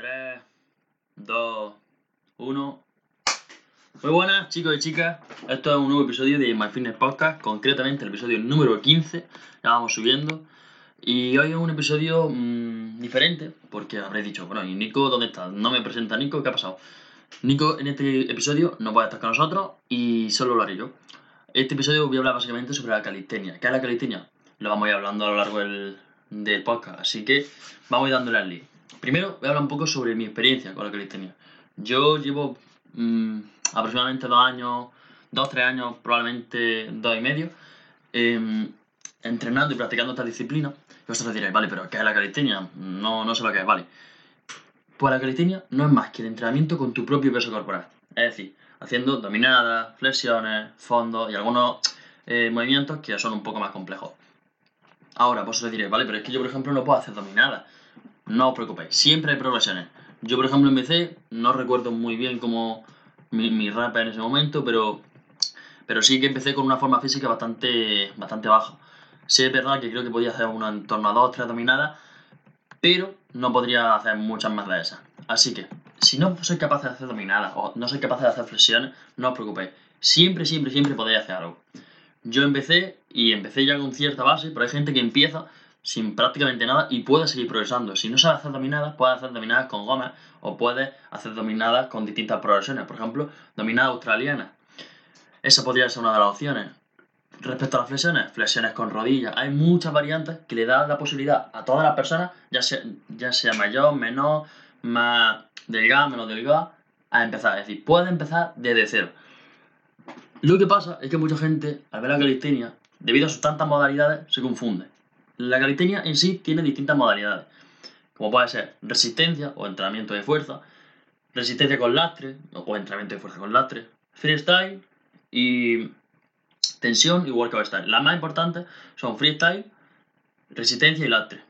3, 2, 1. Muy buenas, chicos y chicas. Esto es un nuevo episodio de My Fitness Podcast, concretamente el episodio número 15. Ya vamos subiendo. Y hoy es un episodio mmm, diferente, porque habréis dicho, bueno, ¿y Nico dónde está? No me presenta Nico, ¿qué ha pasado? Nico en este episodio no puede estar con nosotros y solo lo haré yo. Este episodio voy a hablar básicamente sobre la calistenia. ¿Qué es la calistenia? Lo vamos a ir hablando a lo largo del, del podcast, así que vamos a ir dándole al lead. Primero voy a hablar un poco sobre mi experiencia con la calistenia. Yo llevo mmm, aproximadamente dos años, dos, tres años, probablemente dos y medio, eh, entrenando y practicando esta disciplina. Y vosotros diréis, vale, pero ¿qué es la calistenia? No, no sé lo que es, vale. Pues la calistenia no es más que el entrenamiento con tu propio peso corporal. Es decir, haciendo dominadas, flexiones, fondos y algunos eh, movimientos que son un poco más complejos. Ahora, vosotros diréis, vale, pero es que yo, por ejemplo, no puedo hacer dominadas. No os preocupéis, siempre hay progresiones. Yo, por ejemplo, empecé, no recuerdo muy bien cómo mi, mi rap en ese momento, pero, pero sí que empecé con una forma física bastante, bastante baja. Sí es verdad que creo que podía hacer una en torno a 2 3 dominadas, pero no podría hacer muchas más de esas. Así que, si no soy capaz de hacer dominadas o no soy capaz de hacer flexiones, no os preocupéis. Siempre, siempre, siempre podéis hacer algo. Yo empecé y empecé ya con cierta base, pero hay gente que empieza sin prácticamente nada y puede seguir progresando. Si no sabe hacer dominadas, puede hacer dominadas con gomas o puede hacer dominadas con distintas progresiones. Por ejemplo, dominada australiana. Esa podría ser una de las opciones. Respecto a las flexiones, flexiones con rodillas. Hay muchas variantes que le dan la posibilidad a todas las personas, ya sea, ya sea mayor, menor, más delgada, menos delgada, a empezar. Es decir, puede empezar desde cero. Lo que pasa es que mucha gente, al ver la calistenia, debido a sus tantas modalidades, se confunde. La calistenia en sí tiene distintas modalidades, como puede ser resistencia o entrenamiento de fuerza, resistencia con lastre o entrenamiento de fuerza con lastre, freestyle y tensión y workout style. Las más importantes son freestyle, resistencia y lastre.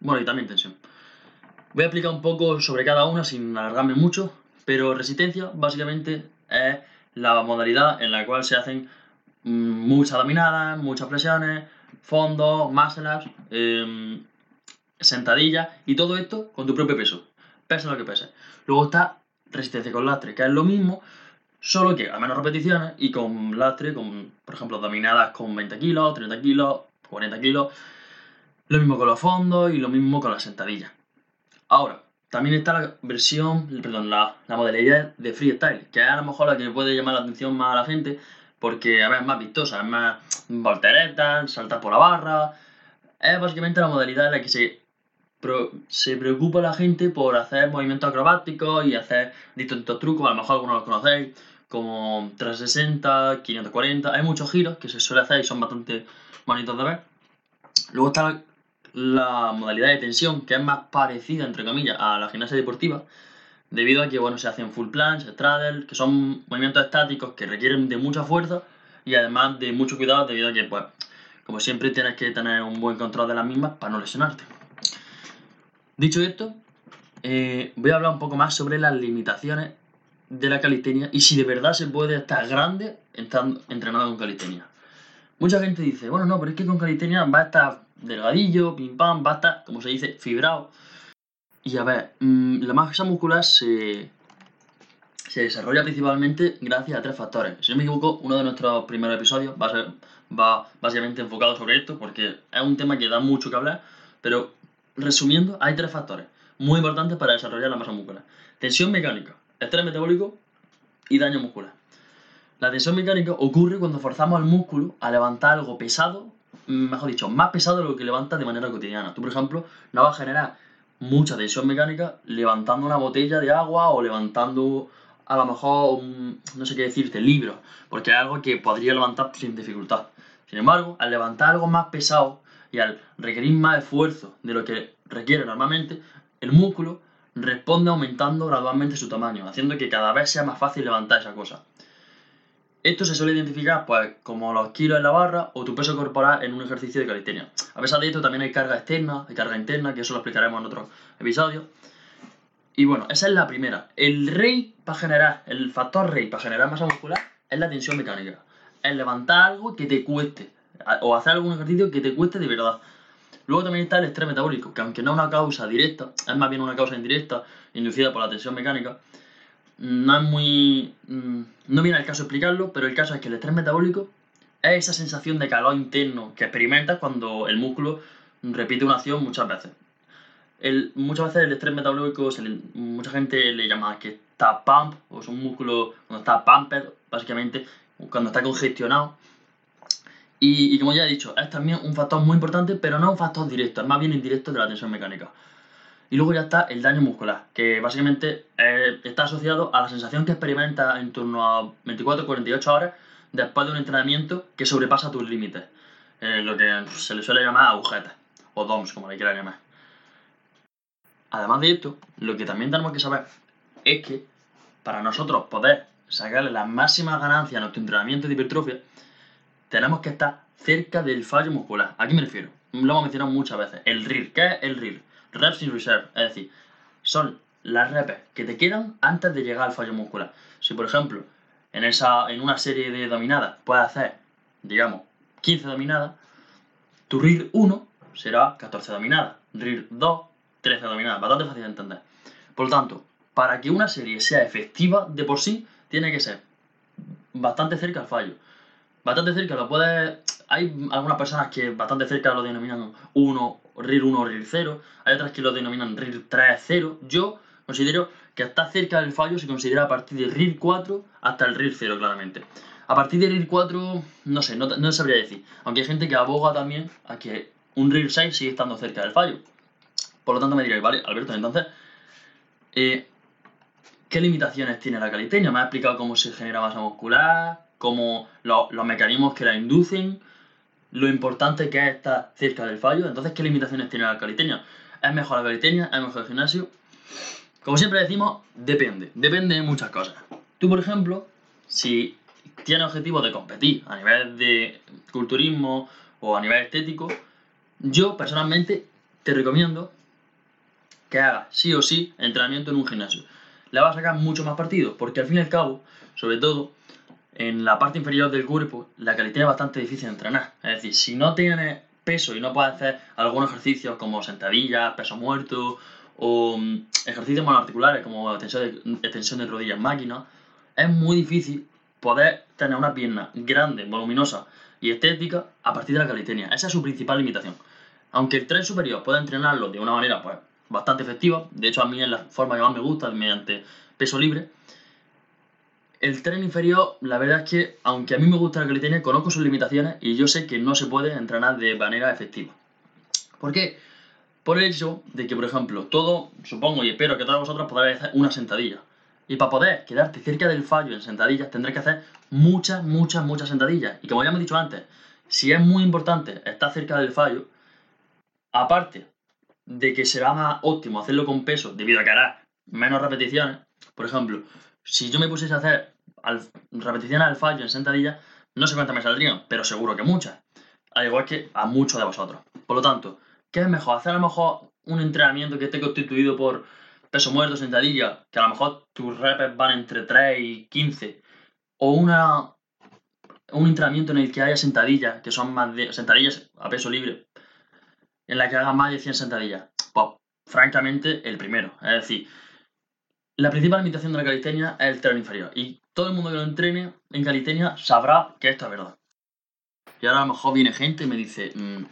Bueno, y también tensión. Voy a explicar un poco sobre cada una sin alargarme mucho, pero resistencia básicamente es la modalidad en la cual se hacen muchas dominadas, muchas flexiones, fondos, muscle ups, eh, sentadillas y todo esto con tu propio peso. Pesa lo que pese. Luego está resistencia con lastre, que es lo mismo, solo que a menos repeticiones y con lastre, con, por ejemplo, dominadas con 20 kilos, 30 kilos, 40 kilos. Lo mismo con los fondos y lo mismo con las sentadillas. Ahora, también está la versión, perdón, la, la modalidad de freestyle, que es a lo mejor la que puede llamar la atención más a la gente, porque a ver, es más vistosa, es más volteretas, saltar por la barra. Es básicamente la modalidad en la que se, pro, se preocupa la gente por hacer movimientos acrobáticos y hacer distintos trucos, a lo mejor algunos los conocéis, como 360, 540, hay muchos giros que se suele hacer y son bastante bonitos de ver. Luego está la, la modalidad de tensión, que es más parecida, entre comillas, a la gimnasia deportiva, debido a que bueno, se hacen full planche, straddle, que son movimientos estáticos que requieren de mucha fuerza y además de mucho cuidado debido a que, pues, como siempre, tienes que tener un buen control de las mismas para no lesionarte. Dicho esto, eh, voy a hablar un poco más sobre las limitaciones de la calistenia y si de verdad se puede estar grande estando entrenado con calistenia. Mucha gente dice, bueno, no, pero es que con calistenia va a estar delgadillo, pim pam, va a estar, como se dice, fibrado. Y a ver, mmm, la masa muscular se, se desarrolla principalmente gracias a tres factores. Si no me equivoco, uno de nuestros primeros episodios va, a ser, va básicamente enfocado sobre esto porque es un tema que da mucho que hablar, pero resumiendo, hay tres factores muy importantes para desarrollar la masa muscular. Tensión mecánica, estrés metabólico y daño muscular. La tensión mecánica ocurre cuando forzamos al músculo a levantar algo pesado, mejor dicho, más pesado de lo que levanta de manera cotidiana. Tú, por ejemplo, no vas a generar mucha tensión mecánica levantando una botella de agua o levantando a lo mejor, un, no sé qué decirte, libros, porque es algo que podría levantar sin dificultad. Sin embargo, al levantar algo más pesado y al requerir más esfuerzo de lo que requiere normalmente, el músculo responde aumentando gradualmente su tamaño, haciendo que cada vez sea más fácil levantar esa cosa. Esto se suele identificar pues, como los kilos en la barra o tu peso corporal en un ejercicio de calistenia. A pesar de esto, también hay carga externa, hay carga interna, que eso lo explicaremos en otro episodio. Y bueno, esa es la primera. El rey para generar, el factor rey para generar masa muscular es la tensión mecánica. Es levantar algo que te cueste, o hacer algún ejercicio que te cueste de verdad. Luego también está el estrés metabólico, que aunque no es una causa directa, es más bien una causa indirecta, inducida por la tensión mecánica, no es muy... Mm, no viene el caso explicarlo, pero el caso es que el estrés metabólico es esa sensación de calor interno que experimentas cuando el músculo repite una acción muchas veces. Muchas veces el estrés metabólico, mucha gente le llama que está pump, o es un músculo cuando está pumped, básicamente, cuando está congestionado. Y, como ya he dicho, es también un factor muy importante, pero no un factor directo, es más bien indirecto de la tensión mecánica. Y luego ya está el daño muscular, que básicamente eh, está asociado a la sensación que experimenta en torno a 24-48 horas después de un entrenamiento que sobrepasa tus límites. Eh, lo que se le suele llamar agujetas, o DOMS, como le quieran llamar. Además de esto, lo que también tenemos que saber es que para nosotros poder sacarle las máximas ganancias a nuestro entrenamiento de hipertrofia, tenemos que estar cerca del fallo muscular. ¿A qué me refiero? Lo hemos mencionado muchas veces. El RIR. ¿Qué es el RIR? Reps in Reserve. Es decir, son las reps que te quedan antes de llegar al fallo muscular. Si, por ejemplo, en, esa, en una serie de dominadas puedes hacer, digamos, 15 dominadas, tu RIR 1 será 14 dominadas. RIR 2, 13 dominadas. Bastante fácil de entender. Por lo tanto, para que una serie sea efectiva de por sí, tiene que ser bastante cerca al fallo. Bastante cerca lo puedes. Hay algunas personas que bastante cerca lo denominan 1, RIR 1 RIR 0. Hay otras que lo denominan RIR 3 0. Yo considero que hasta cerca del fallo se considera a partir de RIR 4 hasta el RIR 0, claramente. A partir de RIR 4, no sé, no, no sabría decir. Aunque hay gente que aboga también a que un RIR 6 sigue estando cerca del fallo. Por lo tanto, me diréis, vale, Alberto, entonces, eh, ¿qué limitaciones tiene la calistenia? Me ha explicado cómo se genera masa muscular, cómo los mecanismos que la inducen, lo importante que es estar cerca del fallo. Entonces, ¿qué limitaciones tiene la calistenia? ¿Es mejor la calistenia? ¿Es mejor el gimnasio? Como siempre decimos, depende. Depende de muchas cosas. Tú, por ejemplo, si tienes objetivo de competir a nivel de culturismo o a nivel estético, yo personalmente te recomiendo que haga sí o sí entrenamiento en un gimnasio. Le vas a sacar mucho más partido, porque al fin y al cabo, sobre todo, en la parte inferior del cuerpo, la calistenia es bastante difícil de entrenar. Es decir, si no tienes peso y no puedes hacer algunos ejercicios como sentadillas, peso muerto o mm, ejercicios monoarticulares como extensión de, de rodillas máquina, es muy difícil poder tener una pierna grande, voluminosa y estética a partir de la calistenia. Esa es su principal limitación. Aunque el tren superior pueda entrenarlo de una manera pues, bastante efectiva. De hecho, a mí es la forma que más me gusta, mediante peso libre. El tren inferior, la verdad es que, aunque a mí me gusta la calistenia, conozco sus limitaciones y yo sé que no se puede entrenar de manera efectiva. ¿Por qué? Por el hecho de que, por ejemplo, todo, supongo y espero que todos vosotros podáis hacer una sentadilla. Y para poder quedarte cerca del fallo en sentadillas, tendrás que hacer muchas, muchas, muchas sentadillas. Y como ya me he dicho antes, si es muy importante estar cerca del fallo, aparte de que será más óptimo hacerlo con peso debido a que hará menos repeticiones. Por ejemplo, si yo me pusiese a hacer repeticiones al fallo en sentadilla, no sé cuántas me saldrían, pero seguro que muchas. Al igual que a muchos de vosotros. Por lo tanto, ¿qué es mejor? Hacer a lo mejor un entrenamiento que esté constituido por peso muerto, sentadilla, que a lo mejor tus reps van entre 3 y 15, o una, un entrenamiento en el que haya sentadillas, que son más de sentadillas a peso libre, en la que haga más de 100 sentadillas? Pues, francamente, el primero. Es decir, la principal limitación de la calistenia es el tren inferior. Y todo el mundo que lo entrene en calistenia sabrá que esto es verdad. Y ahora a lo mejor viene gente y me dice, mm,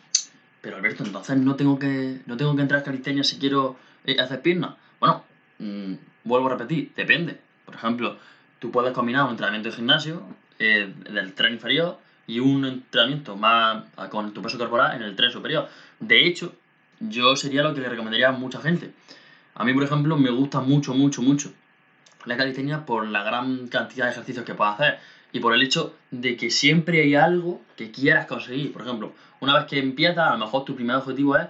pero Alberto, entonces no tengo que, no tengo que entrar a calistenia si quiero eh, hacer piernas. Bueno, mm, vuelvo a repetir, depende. Por ejemplo, tú puedes combinar un entrenamiento de gimnasio eh, del tren inferior y un entrenamiento más con tu peso corporal en el tren superior. De hecho, yo sería lo que le recomendaría a mucha gente. A mí, por ejemplo, me gusta mucho, mucho, mucho la calistenia por la gran cantidad de ejercicios que puedes hacer y por el hecho de que siempre hay algo que quieras conseguir. Por ejemplo, una vez que empiezas, a lo mejor tu primer objetivo es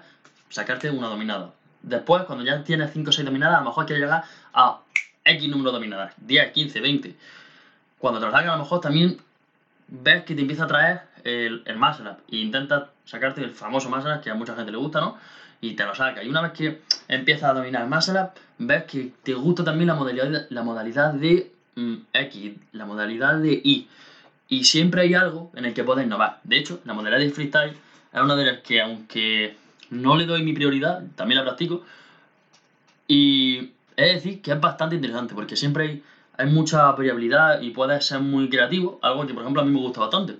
sacarte una dominada. Después, cuando ya tienes 5 o 6 dominadas, a lo mejor quieres llegar a X número de dominadas, 10, 15, 20. Cuando te lo sacas, a lo mejor también ves que te empieza a traer el, el muscle up e intentas sacarte el famoso muscle que a mucha gente le gusta, ¿no? Y te lo saca. Y una vez que empiezas a dominar muscle up, ves que te gusta también la modalidad, la modalidad de mm, X, la modalidad de Y. Y siempre hay algo en el que puedes innovar. De hecho, la modalidad de freestyle es una de las que, aunque no le doy mi prioridad, también la practico. Y es decir que es bastante interesante porque siempre hay, hay mucha variabilidad y puedes ser muy creativo, algo que por ejemplo a mí me gusta bastante.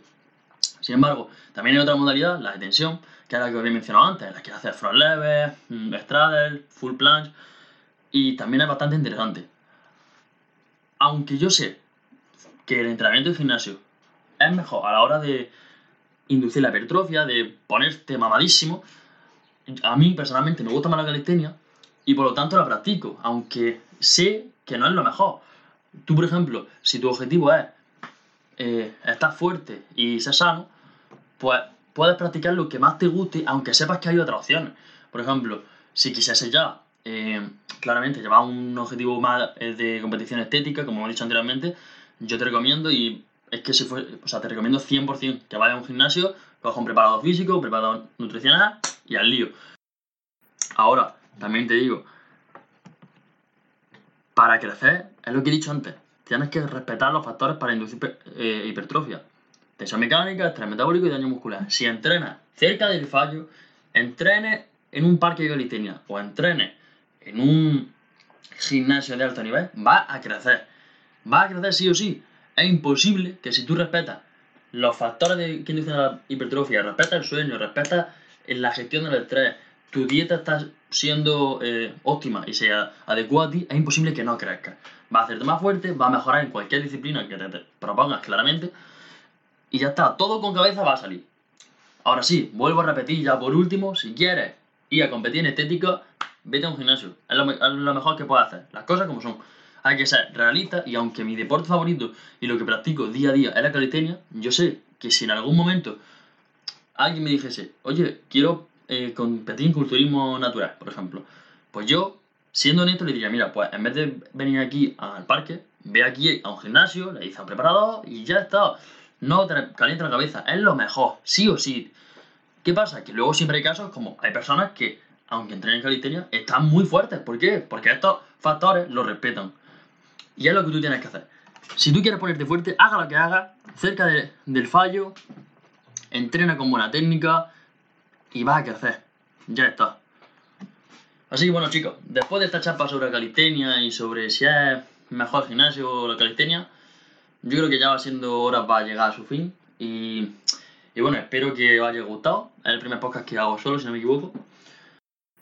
Sin embargo, también hay otra modalidad, la de tensión, que es la que había mencionado antes, la que hace front lever, mm, straddle, full planche, y también es bastante interesante. Aunque yo sé que el entrenamiento de gimnasio es mejor a la hora de inducir la hipertrofia, de ponerte mamadísimo, a mí personalmente me gusta más la calistenia y por lo tanto la practico, aunque sé que no es lo mejor. Tú, por ejemplo, si tu objetivo es eh, estar fuerte y ser sano, pues puedes practicar lo que más te guste, aunque sepas que hay otras opciones. Por ejemplo, si quisiese ya eh, claramente llevar un objetivo más eh, de competición estética, como he dicho anteriormente, yo te recomiendo y es que si fue, o sea, te recomiendo 100% que vayas a un gimnasio, cojas un preparado físico, un preparado nutricional y al lío. Ahora, también te digo, para crecer, es lo que he dicho antes, tienes que respetar los factores para inducir eh, hipertrofia. Tensión mecánica, estrés metabólico y daño muscular. Si entrenas cerca del fallo, entrenes en un parque de calistenia o entrenes en un gimnasio de alto nivel, va a crecer. Va a crecer sí o sí. Es imposible que si tú respetas los factores de, que inducen la hipertrofia, respetas el sueño, respetas la gestión del estrés, tu dieta está siendo eh, óptima y sea adecuada a ti, es imposible que no crezca. Va a hacerte más fuerte, va a mejorar en cualquier disciplina que te, propongas claramente y ya está, todo con cabeza va a salir. Ahora sí, vuelvo a repetir ya por último, si quieres ir a competir en estética, vete a un gimnasio. Es lo, mejor que puedes hacer. Las cosas como son. Hay que ser realista y aunque mi deporte favorito y lo que practico día a día es la calistenia, yo sé que si en algún momento alguien me dijese, oye, quiero eh, competir en culturismo natural, por ejemplo, pues yo, siendo honesto, le diría, mira, pues en vez de venir aquí al parque, ve aquí a un gimnasio, le hice un preparador y ya está. No te calienta la cabeza, es lo mejor, sí o sí. ¿Qué pasa? Que luego siempre hay casos como hay personas que aunque entrenen calistenia, están muy fuertes. ¿Por qué? Porque estos factores los respetan. Y es lo que tú tienes que hacer. Si tú quieres ponerte fuerte, haga lo que haga, cerca del fallo, entrena con buena técnica y vas a crecer. Ya está. Así que bueno chicos, después de esta chapa sobre calistenia y sobre si es mejor el gimnasio o la calistenia, yo creo que ya va siendo hora para llegar a su fin. Y, y bueno, espero que os haya gustado. Es el primer podcast que hago solo, si no me equivoco.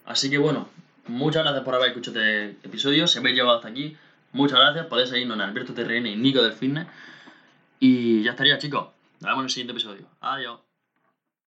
Así que bueno, muchas gracias por haber escuchado este episodio. Si habéis llegado hasta aquí, muchas gracias. Podéis seguirnos en Alberto TRN y Nico del Fitness. Y ya estaría, chicos. Nos vemos en el siguiente episodio. Adiós.